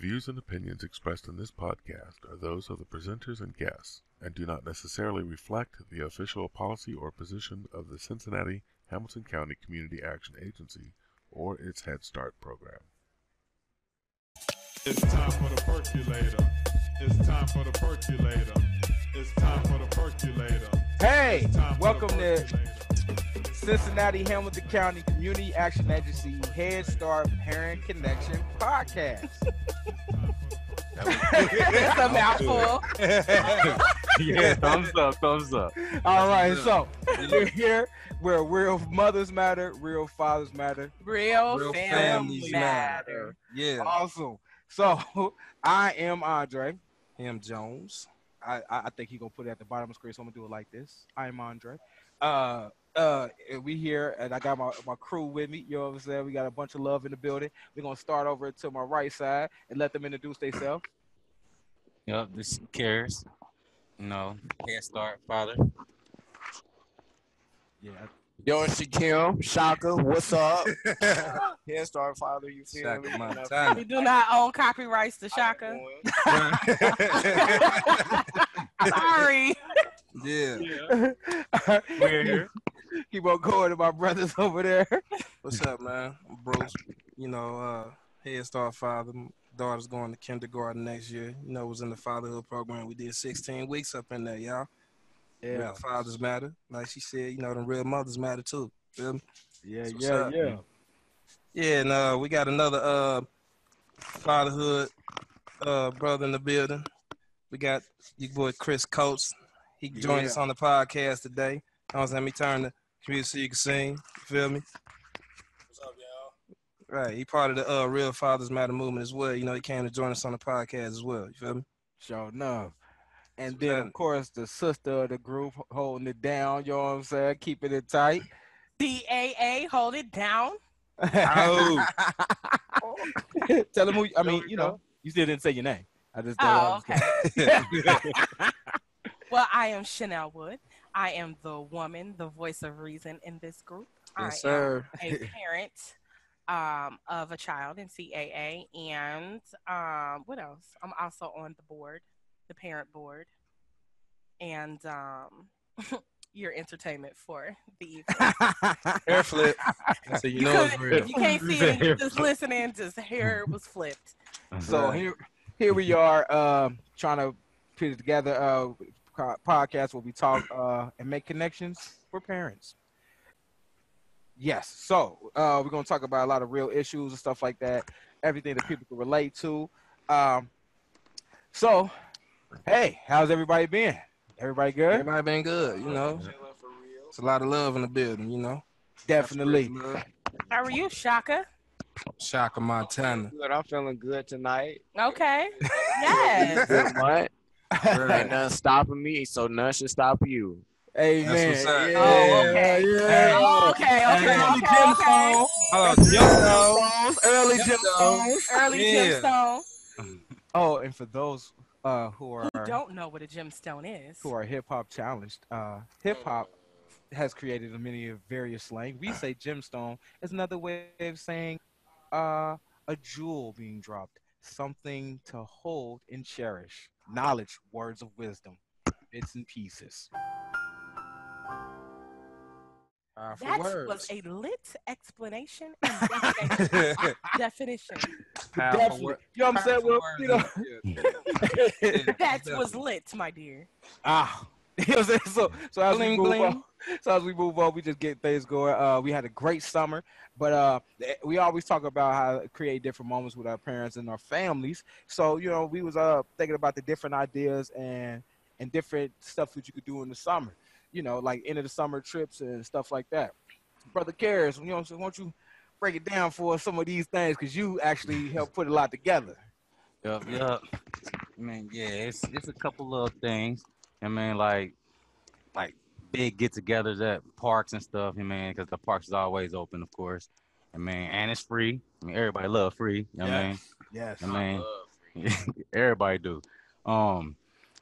views and opinions expressed in this podcast are those of the presenters and guests and do not necessarily reflect the official policy or position of the Cincinnati Hamilton County Community Action Agency or its Head Start program. It's time for the percolator. It's time for the percolator. It's time for the percolator. Hey, It's time for welcome to. Cincinnati Hamilton County Community Action Agency Head Start Parent Connection Podcast. It's a mouthful. yeah, thumbs up, thumbs up. All right, so we're here where real mothers matter, real fathers matter. Real, Real family families matter. Yeah, Awesome. So I am Andre. him Jones. I, I think he gonna put it at the bottom of the screen, so I'm gonna do it like this. I am Andre. Uh uh we here and I got my, my crew with me, you know what I'm saying? We got a bunch of love in the building. We're gonna start over to my right side and let them introduce themselves. Yep, this cares. Know, head start, father. Yeah. Yo, it's Shaquille, Shaka, what's up? Head Start Father, you feel Shaka me? Montana. We do not own copyrights to Shaka. Sorry. yeah, We're here. Keep on going to my brothers over there. what's up, man? I'm Bruce. You know, uh, Head Start father. Daughter's going to kindergarten next year. You know, was in the fatherhood program. We did 16 weeks up in there, y'all. Real fathers matter. Like she said, you know, the real mothers matter too. Feel me? Yeah, What's yeah, up? yeah. Yeah, and uh, we got another uh fatherhood uh brother in the building. We got your boy Chris Coates. He joined us on the podcast today. I was let me turn the computer so you can see. him. You feel me? What's up, y'all? Right. He part of the uh Real Fathers Matter movement as well. You know, he came to join us on the podcast as well. You feel me? Sure enough. And then of course the sister of the group holding it down, you know what I'm saying? Keeping it tight. DAA, hold it down. Oh. Tell them who I mean, you know, you still didn't say your name. I just Oh, okay. Well, I am Chanel Wood. I am the woman, the voice of reason in this group. Yes, I am sir. a parent um, of a child in CAA, and um, what else? I'm also on the board, the parent board, and um, your entertainment for the evening. Hair flip. So you, know it's real. If you can't see it, you just listening, just hair was flipped. So here, here we are, um, trying to put together. a podcast where we talk uh, and make connections for parents. Yes. So uh, we're gonna talk about a lot of real issues and stuff like that. Everything that people can relate to. Um, so, hey, how's everybody been? Everybody good? Everybody been good, you know. Chilling for real. It's a lot of love in the building, you know. Definitely. How are you, Shaka? Shaka Montana. Good, I'm feeling good tonight. Okay. Yes. Good month. Ain't nothing stopping me, so none should stop you. Amen. what's up. Yeah, Oh, okay. yeah. Oh, okay. Okay. Early Okay. okay. Oh, gemstones. Hello, Jones. Early Gemstones. gemstones. Early Yeah. gemstone. Oh, and for those uh, who are Who don't know what a gemstone is? who are hip hop challenged, uh, hip hop has created a many of various slang. We say gemstone is another way of saying uh, a jewel being dropped, something to hold and cherish, knowledge, words of wisdom, bits and pieces. Powerful That words. was a lit explanation and definition. definition. Definitely. word- You know what I'm saying? Well, you know, That was lit, my dear. ah. You know what I'm saying? So, so as Bling, we move bling. on, so as we move on, we just get things going. Uh, we had a great summer, but uh, we always talk about how to create different moments with our parents and our families. So you know, we was uh thinking about the different ideas and and different stuff that you could do in the summer. You know, like end of the summer trips and stuff like that. Brother Cares, you know, so why don't you break it down for some of these things because you actually helped put a lot together. Yup, yup. I mean, yeah, it's it's a couple little things. I mean, like like big get-togethers at parks and stuff. I mean, because the parks is always open, of course. I mean, and it's free. I mean, everybody love free. You know what I mean? Yes. I mean, everybody do. Um,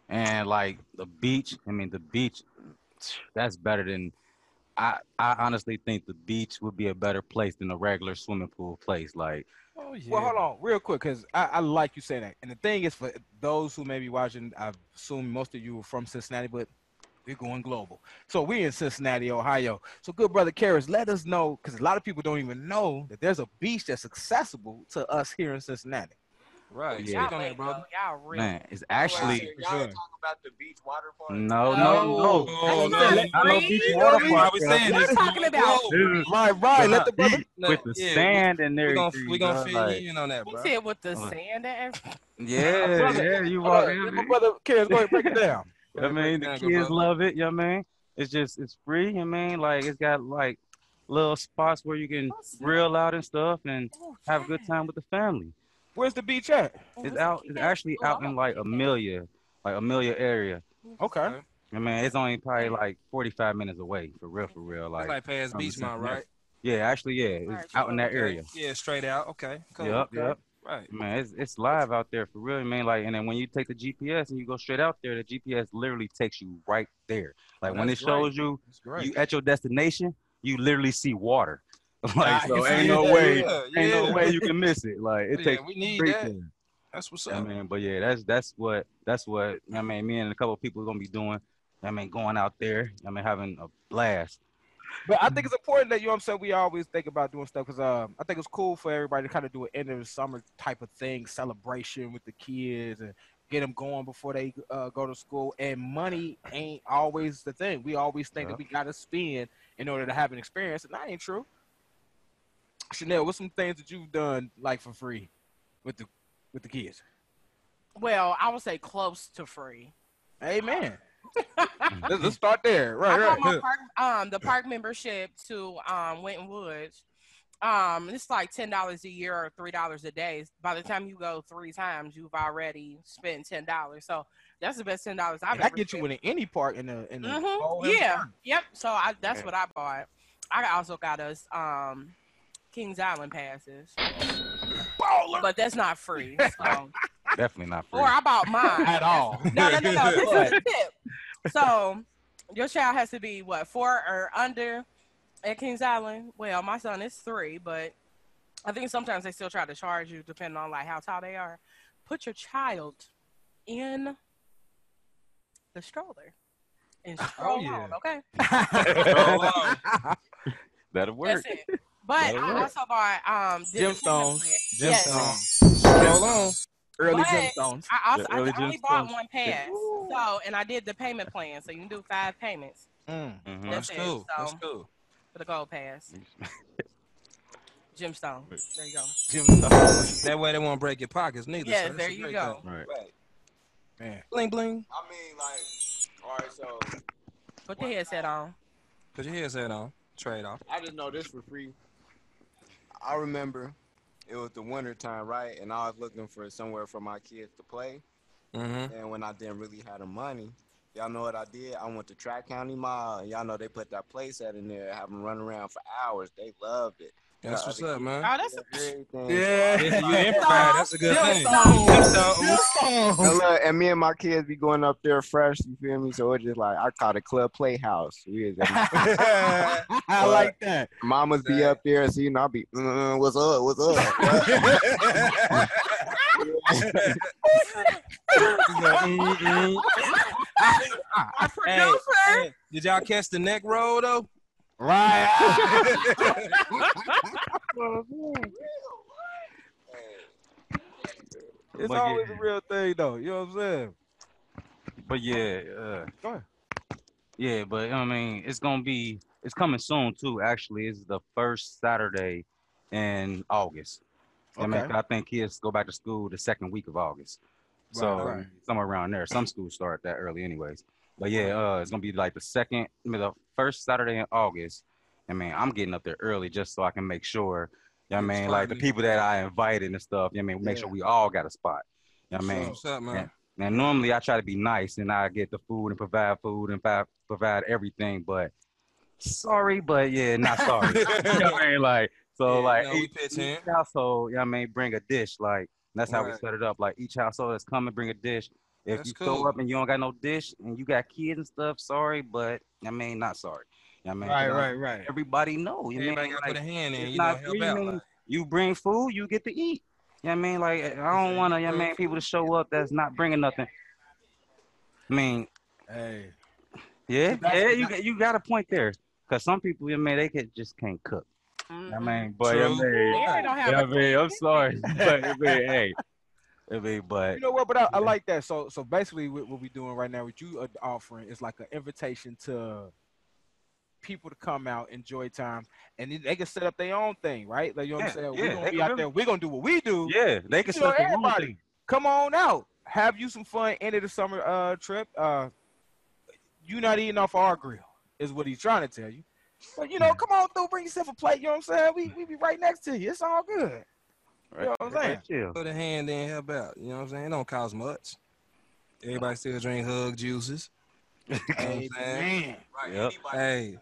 and like the beach. I mean, the beach. That's better than I, I honestly think the beach would be a better place than a regular swimming pool place. Like, Oh yeah. Well, hold on, real quick, because I, I like you saying that. And the thing is, for those who may be watching, I assume most of you are from Cincinnati, but we're going global. So we in Cincinnati, Ohio. So, good brother Karras, let us know, because a lot of people don't even know that there's a beach that's accessible to us here in Cincinnati. Right. Yeah. Speak Y'all, on late, that, brother. Y'all really. man, it's actually y'all sure. ain't talking about the beach water park. no, no, No. no. Oh, That's no, not I know free. beach You water know, park. I was saying we're this. talking about- Whoa. Dude, Right, right. Let the brother. beach with the yeah, we- sand and We're gonna we gonna dog, fill you in on that, He bro. said with the sand and Yeah, yeah, you Hold walk in. my brother Karras, go ahead, break it down. I mean, the down, good kids brother. love it. Yeah, man. It's just it's free. You mean, like it's got like little spots where you can grill out and stuff and have a good time with the family. Where's the beach at? It's out. It's actually out in like. Amelia, like Amelia area. Okay. I mean, it's only probably like 45 minutes away for real, for real. It's Like, like past from Beechmont, right? yeah, actually, yeah, it's Alright, out in that Okay. area. Yeah, straight out. Okay. Cool. Yep, okay. yep. Right. Man, it's it's live out there for real. I mean, like, and then when you take the GPS and you go straight out there, the GPS literally takes you right there. Like when it That's great. shows you That's great. you at your destination, you literally see water. like, so ain't no Yeah, way, Yeah, ain't no way you can miss it. Like it Yeah, takes we need that. That's what's I up. mean, but yeah, that's that's what that's what I mean. Me and a couple people are gonna be doing. I mean, going out there. I mean, having a blast. But I think it's important that you know what I'm saying. We always think about doing stuff because um, I think it's cool for everybody to kind of do an end of the summer type of thing, celebration with the kids and get them going before they uh, go to school. And money ain't always the thing. We always think Yeah. that we got to spend in order to have an experience, and that ain't true. Chanel, what's some things that you've done like for free with the with the kids? Well, I would say close to free. Amen. let's, let's start there. Right, I right. got my park, um, the park membership to um, Winton Woods. Um, it's like ten dollars a year or three dollars a day. By the time you go three times, you've already spent ten dollars. So that's the best ten dollars I've And that ever get you in any park in the in the Mhm, whole Yeah. environment. Yep. So I, that's what I bought. I also got us um, Kings Island passes, but that's not free. So. Definitely not free. or I bought mine At all. No, no, no, no. This is the tip. So your child has to be what four or under at Kings Island. Well, my son is three, but I think sometimes they still try to charge you depending on like how tall they are. Put your child in the stroller and oh, stroll yeah. on, okay? That'll work. That's it. But I work. also bought um the Gemstones. Yes. Gemstones. Roll on. Early But- gemstones. I also The I early only bought one pass, so and I did the payment plan, so you can do five payments Mm. Mhm. That's That's it, cool. That's cool. for the gold pass. Gemstone. There you go. Gemstones. That way they won't break your pockets neither. Yes, so there you great go. thing. Right. Right. Man. Bling bling. I mean, like, all right. So Put the headset on. Put your headset on. Trade off. I just know this for free. I remember it was the winter time, right? And I was looking for somewhere for my kids to play. Mm-hmm. And when I didn't really have the money, y'all know what I did? I went to Tri County Mall. Y'all know they put that playset in there, have them run around for hours. They loved it. That's what's up, man. Oh, that's Everything. Yeah. Yeah, you improv. That's a good thing. And, look, and me and my kids be going up there fresh, you feel me? So it's just like I call it Club Playhouse. We is I like that. Mamas be up there, so you know, I be, uh, what's up, what's up? Our producer. Hey, did y'all catch the neck roll though? Right. it's But always yeah. a real thing, though. You know what I'm saying? But yeah, uh, Go ahead. yeah, but I mean, it's gonna be it's coming soon too. Actually, it's the first Saturday in August. I mean, I think kids go back to school the second week of August. Right, So right. somewhere around there. Some schools start that early, anyways. But yeah, uh, it's gonna be like the second, I mean, the first Saturday in August. I mean, I'm getting up there early just so I can make sure. You know what I mean, like the people that I invited and stuff. You know what I mean, make sure we all got a spot. You know what I mean, What's up, man? now normally I try to be nice and I get the food and provide food and provide, provide everything, but sorry, but yeah, not sorry. you know what I mean? Like so, Yeah, like no, each, each household, you know what I mean, bring a dish. Like that's how we set it up. Like each household that's coming, bring a dish. If That's you cool. show up and you don't got no dish and you got kids and stuff, sorry, but I mean, not sorry. I mean, Right, you know, right, right. Everybody know. You Everybody mean, got to put a hand in. You not help free, out. man. like- you bring food, you get to eat. You know what I mean? Like I don't want to, you know what I mean, people to show up that's not bringing nothing. I mean, Hey, yeah, yeah, you got you got a point there. Cause some people, you know, man, they could just can't cook. Mhm. I mean, but I True. mean, Mary don't have I a mean, I'm sorry, but I mean, hey, I mean, but you know what? But I, I like that. So, so basically, what, what we're doing right now, what you are offering, is like an invitation to people to come out, enjoy time, and they can set up their own thing, right? Like you know what I'm saying? yeah, we're gonna be out really- there. We're gonna do what we do. yeah, they can set their own everybody. thing. Come on out, have you some fun. End of the summer uh trip. Uh, you not eating off our grill is what he's trying to tell you. But you know, come on through, bring yourself a plate. You know what I'm saying? We we be right next to you. It's all good. You know what I'm saying? Chill. Put a hand in, help out. You know what I'm saying? It don't cost much. Everybody still drink hug juices. You know what I'm saying? Man. Yep. Hey.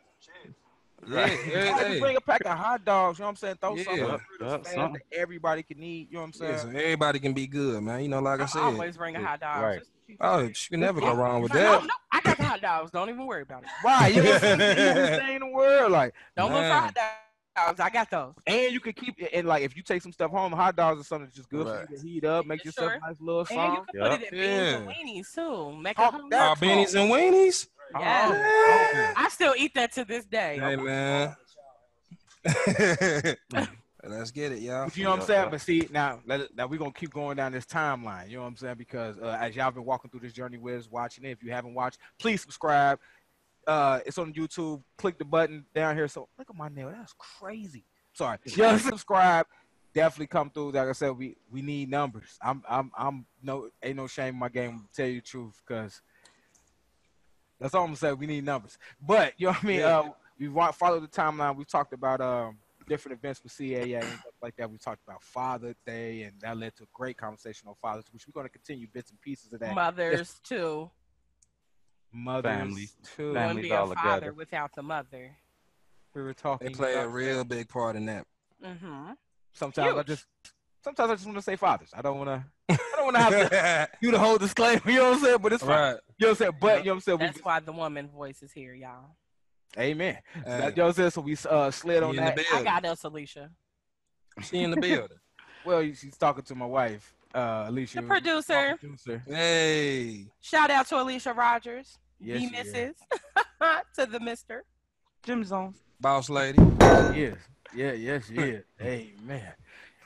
Yeah, Right. yeah, Hey, hey. bring a pack of hot dogs, you know what I'm saying? Throw Yeah. something Yep, real something. that everybody can eat, you know what I'm saying? Yeah, so everybody can be good, man. You know, like I I said. always bring a hot dog. Right. just to keep Oh, it- you can never go wrong with that. no, I got the hot dogs. Don't even worry about it. Why? you know what I'm saying? Easiest thing in the world, like, Don't look for Man. hot dogs. I got those. and you can keep it, and like if you take some stuff home, hot dogs or something that's just good Right. for you to heat up, make Yeah, yourself sure. a nice little And you song. can put it in beans and weenies too. Make Talk it home. that Oh, bennies and weenies? Yes. Oh, I still eat that to this day. Hey, man. Let's get it, y'all. But you know what I'm saying? But see, now let- now we're gonna keep going down this timeline. You know what I'm saying? Because uh, as y'all been walking through this journey with us, watching it. If you haven't watched, please subscribe. Uh, it's on YouTube. Click the button down here. So look at my nail. That's crazy. Sorry. Yeah, subscribe. Definitely come through. Like I said, we we need numbers. I'm I'm I'm no ain't no shame in my game. Tell you the truth, because that's all I'm gonna say. We need numbers. But you know what I mean. Yeah. Uh, we wa- followed the timeline. We talked about um different events with CAA and stuff like that. We talked about Father Day, and that led to a great conversation on fathers, which we're going to continue bits and pieces of that. Mothers too. Mothers Family. too. Family. Wouldn't be a father together. without the mother. We were talking. They talking. play a real that. big part in that. Mm-hmm. Sometimes I just. Sometimes I just want to say fathers. I don't want to. I don't want to have to do the whole disclaimer. You know what I'm saying? But it's fine. right. You know what I'm saying? But you know what I'm saying? That's We, why the woman voice is here, y'all. amen. Hey, That, you know what I'm saying? So we uh, slid on the that. I got us, Alicia. She in the building. Well, she's talking to my wife, uh, Alicia. The producer. Producer. Hey. Shout out to Alicia Rogers. Yes, the she is. Mrs. to the Mister. Jim Zones. Boss lady. Yes. Yeah, yes, she is. Amen.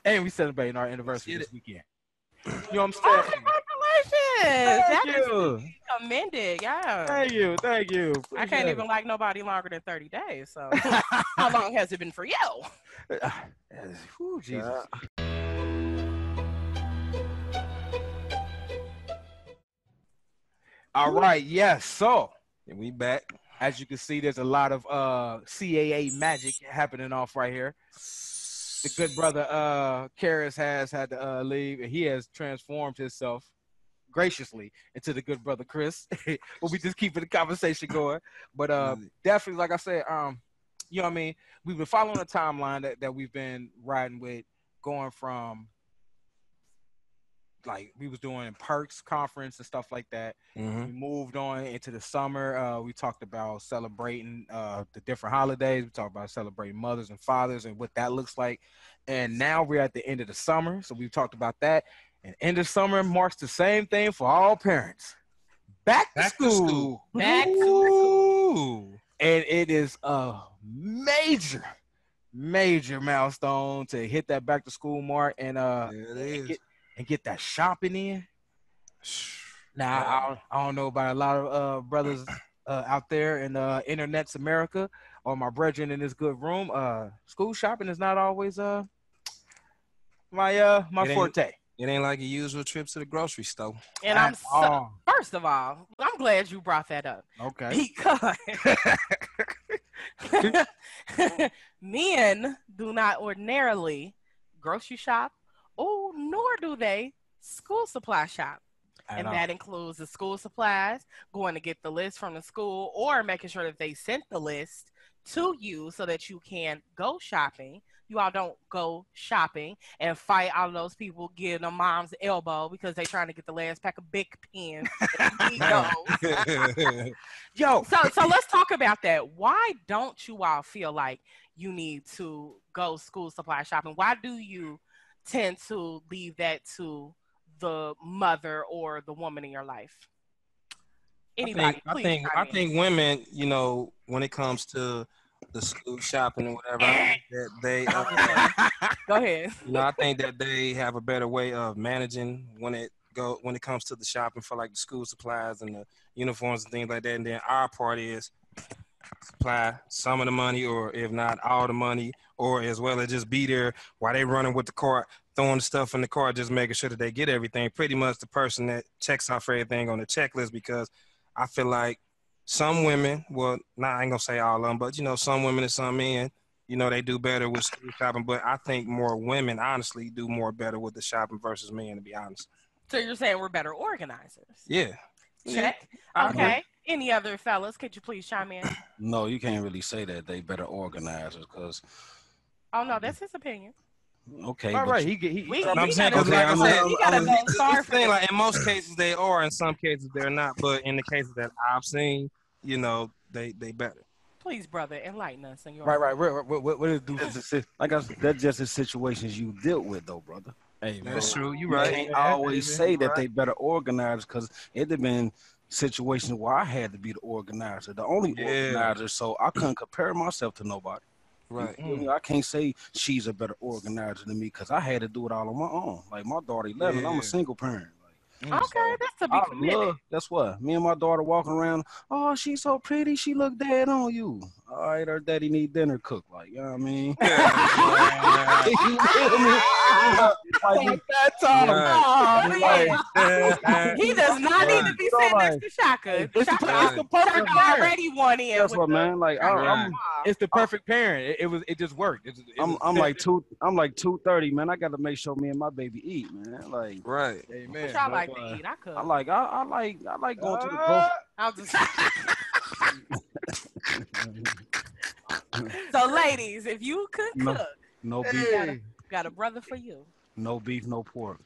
And we celebrating our anniversary this weekend. You know what Oh, I'm saying? congratulations! Thank That is you. commended. Yeah. Thank you. Thank you. I can't Appreciate even like nobody longer than 30 days. So how long has it been for you? it. Whew, Jesus. All right. Yes. So, And we back. as you can see, there's a lot of uh, CAA magic happening off right here. The good brother uh, Karras has had to uh, leave, and he has transformed himself graciously into the good brother Chris. but we just keeping the conversation going. But uh, definitely, like I said, um, you know what I mean. We've been following a timeline that, that we've been riding with, going from like we was doing perks conference and stuff like that. Mhm. We moved on into the summer. Uh, we talked about celebrating uh, the different holidays. We talked about celebrating mothers and fathers and what that looks like. And now we're at the end of the summer, so we've talked about that. And end of summer marks the same thing for all parents. Back to Back to school. school. Back to Ooh. And it is a major, major milestone to hit that back to school mark and uh There it is. get, and get that shopping in. Now I don't, I don't know about a lot of uh, brothers uh, out there in uh, internet's America or my brethren in this good room. Uh, school shopping is not always uh my uh my It forte. It ain't like your usual trip to the grocery store. And I'm At so, all. first of all, I'm glad you brought that up okay. because men do not ordinarily grocery shop, oh, nor do they school supply shop. At and all. that includes the school supplies, going to get the list from the school, or making sure that they sent the list to you so that you can go shopping. you all don't go shopping and fight all those people giving them mom's elbow because they trying to get the last pack of big pens. and need those. Yo, so so let's talk about that. Why don't you all feel like you need to go school supply shopping? Why do you tend to leave that to the mother or the woman in your life? Anybody, I think, I think, I think women, you know, when it comes to the school shopping or whatever, I think that they, uh, Go ahead. you know, I think that they have a better way of managing when it go when it comes to the shopping for like the school supplies and the uniforms and things like that. And then our part is supply some of the money, or if not all the money, or as well as just be there while they running with the cart, throwing the stuff in the cart, just making sure that they get everything. Pretty much the person that checks off everything on the checklist because I feel like some women, well, not I ain't gonna say all of them, but you know, some women and some men, you know, they do better with shopping. But I think more women, honestly, do more better with the shopping versus men, to be honest. So you're saying we're better organizers? Yeah. Check. I. Okay. Any other fellas? Could you please chime in? No, you can't really say that they better organizers because Oh no, that's his opinion. okay, all but right, you- he get he. We- No, I'm we saying gotta- because, like I Okay, said, I'm- we gotta go it's- sorry it's for thing, like in most cases they are, in some cases they're not. But in the cases that I've seen, you know, they they better. Please, brother, enlighten us. In your Right, right. What, what, what, what is do? that's just like I said, that's just the situations you dealt with, though, brother. Hey, man. That's true. You You right. can't Yeah, always say you that right. they better organize because it'd have been situations where I had to be the organizer, the only Yeah. organizer, so I couldn't compare myself to nobody. right. You feel me? I can't say she's a better organizer than me because I had to do it all on my own. Like my daughter, eleven, I'm a single parent. Like, Okay, that's to be I committed. love. That's what me and my daughter walking around. Oh, she's so pretty. She look dead on you. All right, her daddy need dinner cooked. Like, you know what I mean? you feel me? Like, that time. Right. Oh, man. He does not need to be So, sitting like, next to Shaka. It's the, it's the perfect Shaka parent. already won in. That's what, the- man. Like, I, I'm, It's the perfect parent. It, it was. It just worked. It, it I'm, was- I'm like two. I'm like two thirty, man. I got to make sure me and my baby eat, man. Like, Right. Amen. What y'all like That's to eat? I could. I like, I, I like, I like going to the Uh, grocery. I'm just. so, ladies, if you could No. cook, No beef, hey. got a brother for you. no beef, no pork.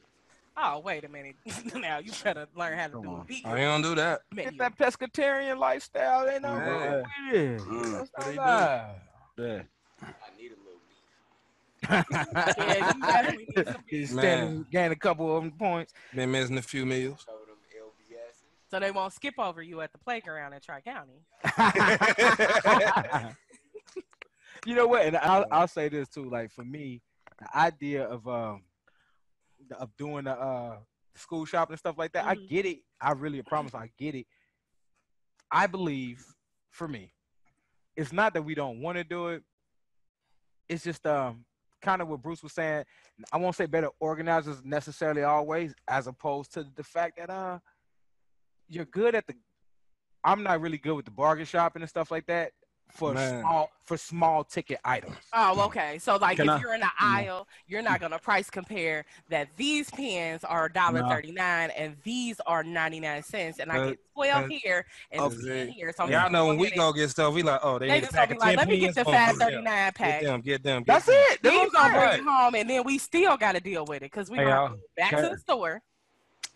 Oh, wait a minute. now you better learn how to Come do a on. beat I ain't gonna do that. menu. Get that pescatarian lifestyle. Ain't no Yeah. wrong with it. Mm. That's What not they lie. Yeah. I need a little beef. yeah, you definitely need some beef. He's Man. standing, gained a couple of them points. Been missing a few meals. Show them LBS. So they won't skip over you at the playground in Tri County. you know what? And I'll, I'll say this too. Like for me, the idea of um of doing the uh school shopping and stuff like that, I Mhm. get it. I really promise I get it. I believe for me, it's not that we don't want to do it. It's just um kind of what Bruce was saying. I won't say better organizers necessarily always, as opposed to the fact that uh you're good at the I'm not really good with the bargain shopping and stuff like that for Man. small for small ticket items. Oh, okay. So like Can if I- you're in the aisle, you're not gonna price compare that these pens are $1.39 and these are 99 cents and I But- get 12 but- here and Okay. 10 here. So I'm Y'all know when we go get stuff, we like, oh, they, they need a just gonna pack be of like, 10 let me get pens. the Boom, get them. 539 Get them, get them. Get That's them. it. Then dude. you gonna bring it home and then we still gotta deal with it because we Hey, gonna y'all, go back can- to the store,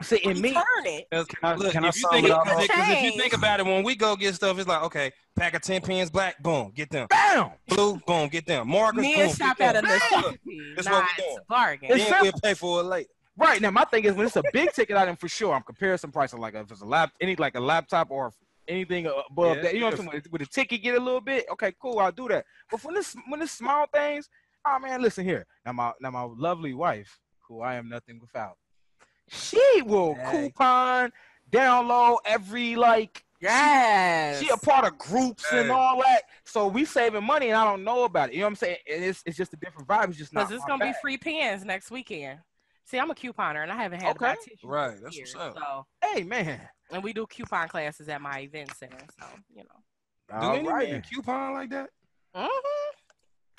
See, and me, return it. I- look, can I if you think it it, cause, it- 'cause if you think about it, when we go get stuff, it's like, okay, pack of 10 pens black, boom, get them. bam. Blue, boom, get them. Markers, Men boom, shop get at a them. necessity, That's what not we doing. bargain. It's Then we'll pay for it later. Right now, my thing is when it's a big ticket item for sure. I'm comparison pricing like if it's a lap, any like a laptop or anything above Yeah, that. You know what I'm saying? With, with a ticket, get a little bit. Okay, cool. I'll do that. But when this when it's small things, oh man, listen here. Now my now my lovely wife, who I am nothing without, she will Hey. coupon, download every like. Yes. She a part of groups and all that, so we saving money, and I don't know about it. You know what I'm saying? And it's it's just a different vibe. It's just not. Because it's gonna be free pens next weekend. See, I'm a couponer and I haven't had to buy Okay. tissue Right, that's years, what's up. So, Hey man. and we do coupon classes at my event center. So, you know. Do All any right. man coupon like that? Mhm.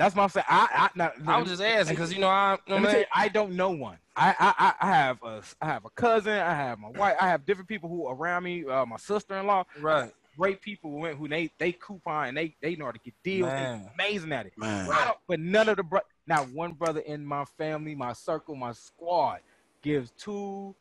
That's what I'm saying. I I, not, I was just asking because you know I, you know, Let me tell man, you, I don't know one. I, I I- I have a I have a cousin. I have my wife. I have different people who around me. Uh, my sister-in-law. right, Great people who went who they they coupon and they they know how to get deals. Man. amazing at it. Man. But none of the bro- not one brother in my family, my circle, my squad gives two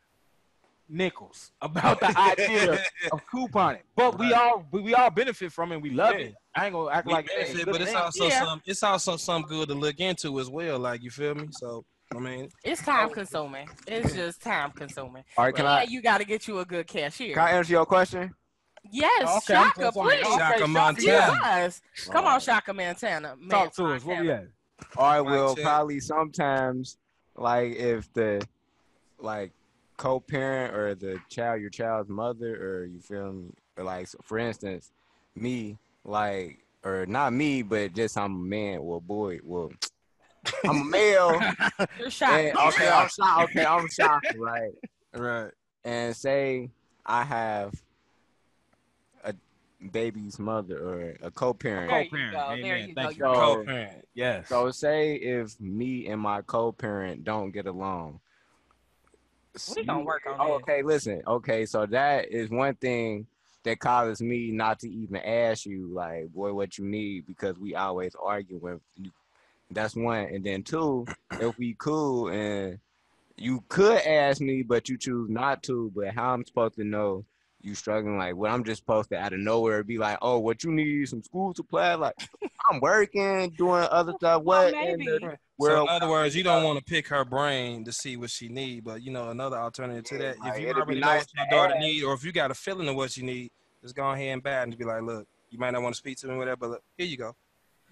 nickels about the idea of couponing. But we all we, we all benefit from it. We love Yeah. it. I ain't gonna act We like it benefit, good but it's thing. also Yeah. some it's also some good to look into as well. Like you feel me? So I mean, It's time consuming. It's just time consuming. All right, can and I you got to get you a good cashier. can I answer your question? yes, Okay, Shaka, so sorry. please. Shaka Shaka, Montana. Yes. Come on, Shaka Montana. Man, Talk to us. What we at? All right, Mic well, probably sometimes, like if the like co-parent or the child, your child's mother, or you feel me, or like so for instance, me, like or not me, but just I'm a man, well, boy, well, I'm a male. You're Shaka. and, okay, I'm shocked. Okay, I'm shocked, right? right. And say I have a baby's mother or a co-parent. There Co-parent. go. There you go. Thank You're you. So- Co-parent. Yes. So say if me and my co-parent don't get along. We gonna work on Oh, that. okay, listen. Okay, so that is one thing that causes me not to even ask you, like, boy, what you need, because we always argue with you. That's one. And then two, if we cool and you could ask me, but you choose not to, but how I'm supposed to know you struggling? Like, what I'm just supposed to out of nowhere be like, oh, what you need, some school supply? Like, I'm working, doing other stuff. What in maybe. the So in other words, you don't uh, want to pick her brain to see what she need, but you know another alternative to that. if you already know what your daughter need, or if you got a feeling of what you need, just go ahead and bat and be like, look, you might not want to speak to me, whatever, but look, here you go.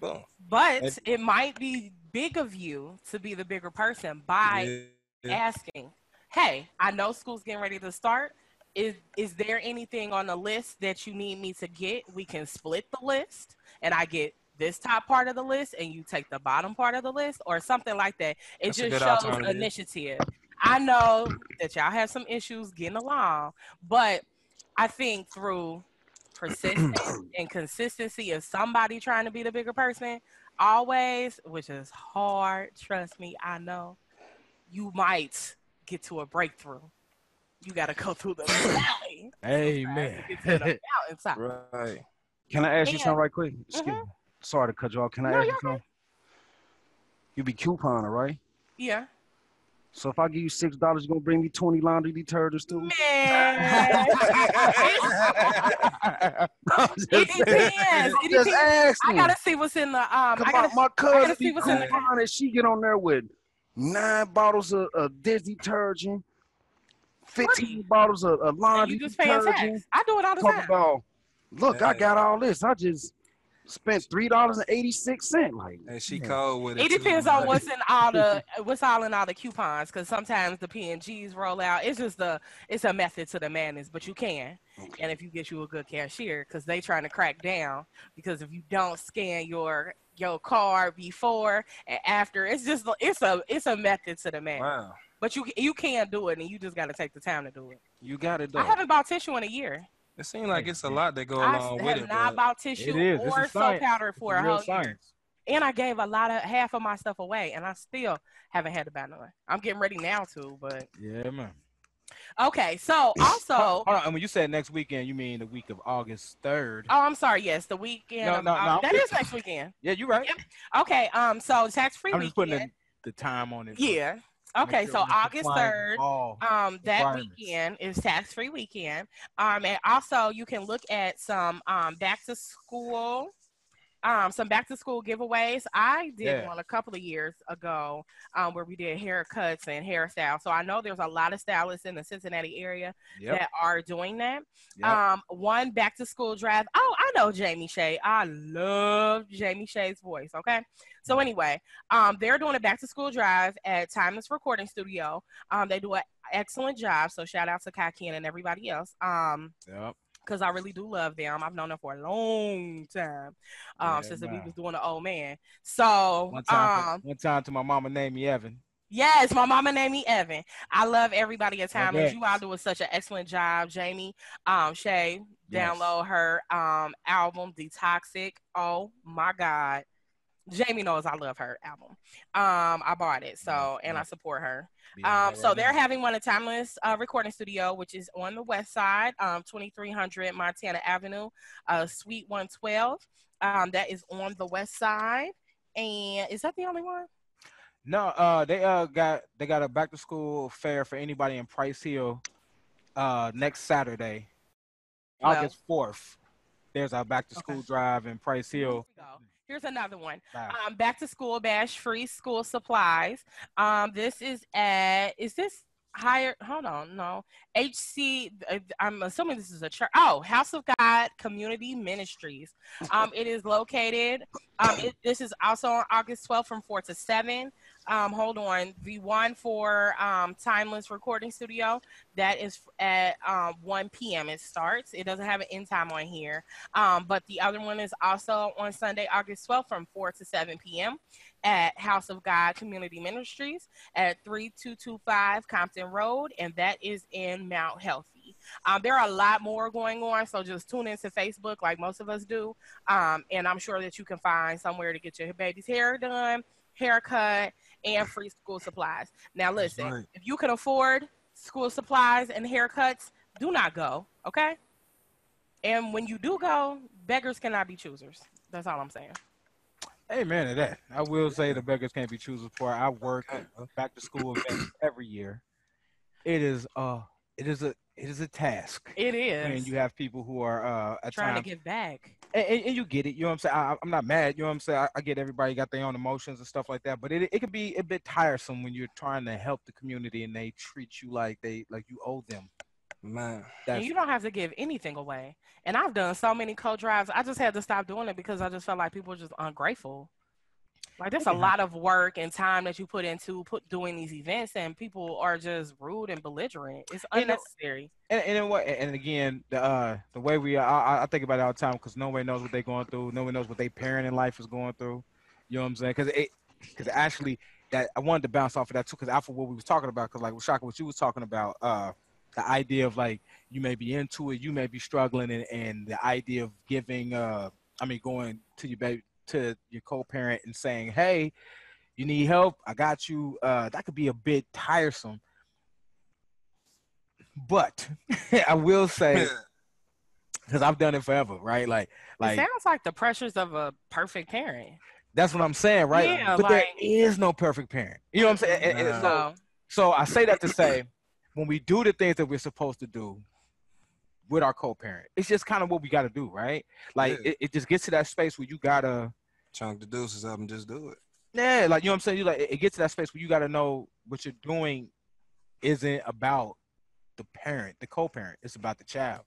Boom. But And- it might be big of you to be the bigger person by Yeah. asking, "Hey, I know school's getting ready to start. Is is there anything on the list that you need me to get? We can split the list, and I get this top part of the list, and you take the bottom part of the list, or something like that. It That's just shows initiative. I know that y'all have some issues getting along, but I think through persistence and consistency of somebody trying to be the bigger person, always, which is hard. Trust me, I know. You might get to a breakthrough. You got to go through the valley. Amen. to Get to the mountaintop. Right. Can I ask you something right quick? Excuse Mhm. me. Sorry to cut you off. Can I No, ask you you're something? You be couponer, right? Yeah. So if I give you six dollars, you gonna bring me twenty laundry detergents too? Man. I'm it depends. I'm It depends. I gotta see what's in the um. Come I gotta on, my cousin see what's in the- couponing. She get on there with nine bottles of, of dish detergent, fifteen bottles of, of and laundry you just paying detergent. tax. I do it all the Talk time. about, look, I got all this. I just spent three dollars and eighty six cent. Like, And she yeah. cold with it. It depends man. on what's in all the what's all in all the coupons because sometimes the P&Gs roll out. It's just a it's a method to the madness, but you can. And if you get you a good cashier, because they trying to crack down, because if you don't scan your your card before and after, it's just it's a it's a method to the madness. Wow. But you you can do it, and you just got to take the time to do it. You got it I haven't bought tissue in a year. It seems like it's a lot that go I along with have it. not but- bought tissue It is. Or is soap powder for a It's real whole year. And I gave a lot of half of my stuff away, and I still haven't had to buy none. I'm getting ready now to, but Yeah, man. okay. So also, Hold on. And when you said next weekend, you mean the week of August third? oh, I'm sorry. Yes, the weekend. No, no, Au- no. that is next weekend. Yeah, you're right. Yep. Okay. Um. So tax free I'm just putting the, the time on it. Yeah. Okay. sure So August third. Um, that weekend is tax free weekend. Um, and also you can look at some um back to school, um, some back to school giveaways. I did Yeah. one a couple of years ago, um, where we did haircuts and hairstyles. So I know there's a lot of stylists in the Cincinnati area Yep. that are doing that. Yep. Um, one back to school drive. Oh, I know Jamie Shea. I love Jamie Shea's voice. Okay. So anyway, um, they're doing a back to school drive at Timeless Recording Studio. Um, they do an excellent job. So shout out to Kai Ken and everybody else. Um, Yep. Because I really do love them. I've known them for a long time. Um, Yeah, since we was doing the old man. So One time, um one time to my mama named me Evan. Yes, my mama named me Evan. I love everybody at. Yes. You all doing such an excellent job, Jamie. Um, Shay, Yes. download her um album Detoxic. Oh my God. Jamie knows I love her album. Um, I bought it, so and I support her. Um, so they're having one at Timeless uh, Recording Studio, which is on the west side, um, 2300 Montana Avenue, uh, Suite 112. Um, that is on the west side. And is that the only one? No, uh, they uh got they got a back to school fair for anybody in Price Hill, uh, next Saturday, Well- August fourth. There's our back to school drive in Price Hill. Here's another one. Wow. Um, back to school bash, free school supplies. Um, this is at is this higher? Hold on, no. HC. uh, I'm assuming this is a church. Oh, House of God Community Ministries. Um, it is located. Um, it, this is also on August 12th from four to seven. Um, hold on. The one for um, Timeless Recording Studio that is at um, 1 p.m. It starts. It doesn't have an end time on here. Um, but the other one is also on Sunday, August 12th from 4 to 7 p.m. at House of God Community Ministries at 3225 Compton Road, and that is in Mount Healthy. Um, there are a lot more going on, so just tune into Facebook like most of us do. Um, and I'm sure that you can find somewhere to get your baby's hair done, haircut, and free school supplies. Now, listen, right. if you can afford school supplies and haircuts, do not go, okay? And when you do go, beggars cannot be choosers. That's all I'm saying. Amen to that. I will say the beggars can't be choosers for. I work back to school events every year. It is uh it is a it is a task. It is. And you have people who are uh trying times, to give back. and, and, and you get it. You know what I'm saying? I, I'm not mad. You know what I'm saying? I, I get everybody got their own emotions and stuff like that. But it it can be a bit tiresome when you're trying to help the community and they treat you like they like you owe them. Man, And you don't have to give anything away. And I've done so many co-drives. I just had to stop doing it because I just felt like people were just ungrateful. Like there's a lot of work and time that you put into put doing these events, and people are just rude and belligerent. It's unnecessary. and and in what and again the uh the way we are, I, I think about it all the time because nobody knows what they're going through. Nobody knows what their parent in life is going through. You know what I'm saying? Because it because actually that I wanted to bounce off of that too because after what we was talking about because like Shaka, what you was talking about uh the idea of like you may be into it, you may be struggling, and, and the idea of giving uh I mean going to your baby to your co-parent and saying hey you need help? I got you. Uh that could be a bit tiresome. But i will say because i've done it forever right? Like it like sounds like the pressures of a perfect parent. that's what i'm saying right? Yeah, but there like- is no perfect parent. You know what i'm saying? And- and Nah. so, So so i say that to say when we do the things that we're supposed to do with our co-parent it's just kind of what we got to do right? Like Yeah. it, it just gets to that space where you gotta chunk the deuces up and just do it. Yeah, like you know what I'm saying. You like it gets to that space where you got to know what you're doing isn't about the parent, the co-parent. It's about the child.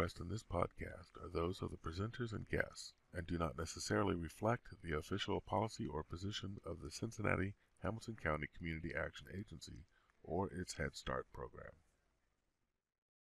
Expressed in this podcast are those of the presenters and guests and do not necessarily reflect the official policy or position of the Cincinnati Hamilton County Community Action Agency or its Head Start program.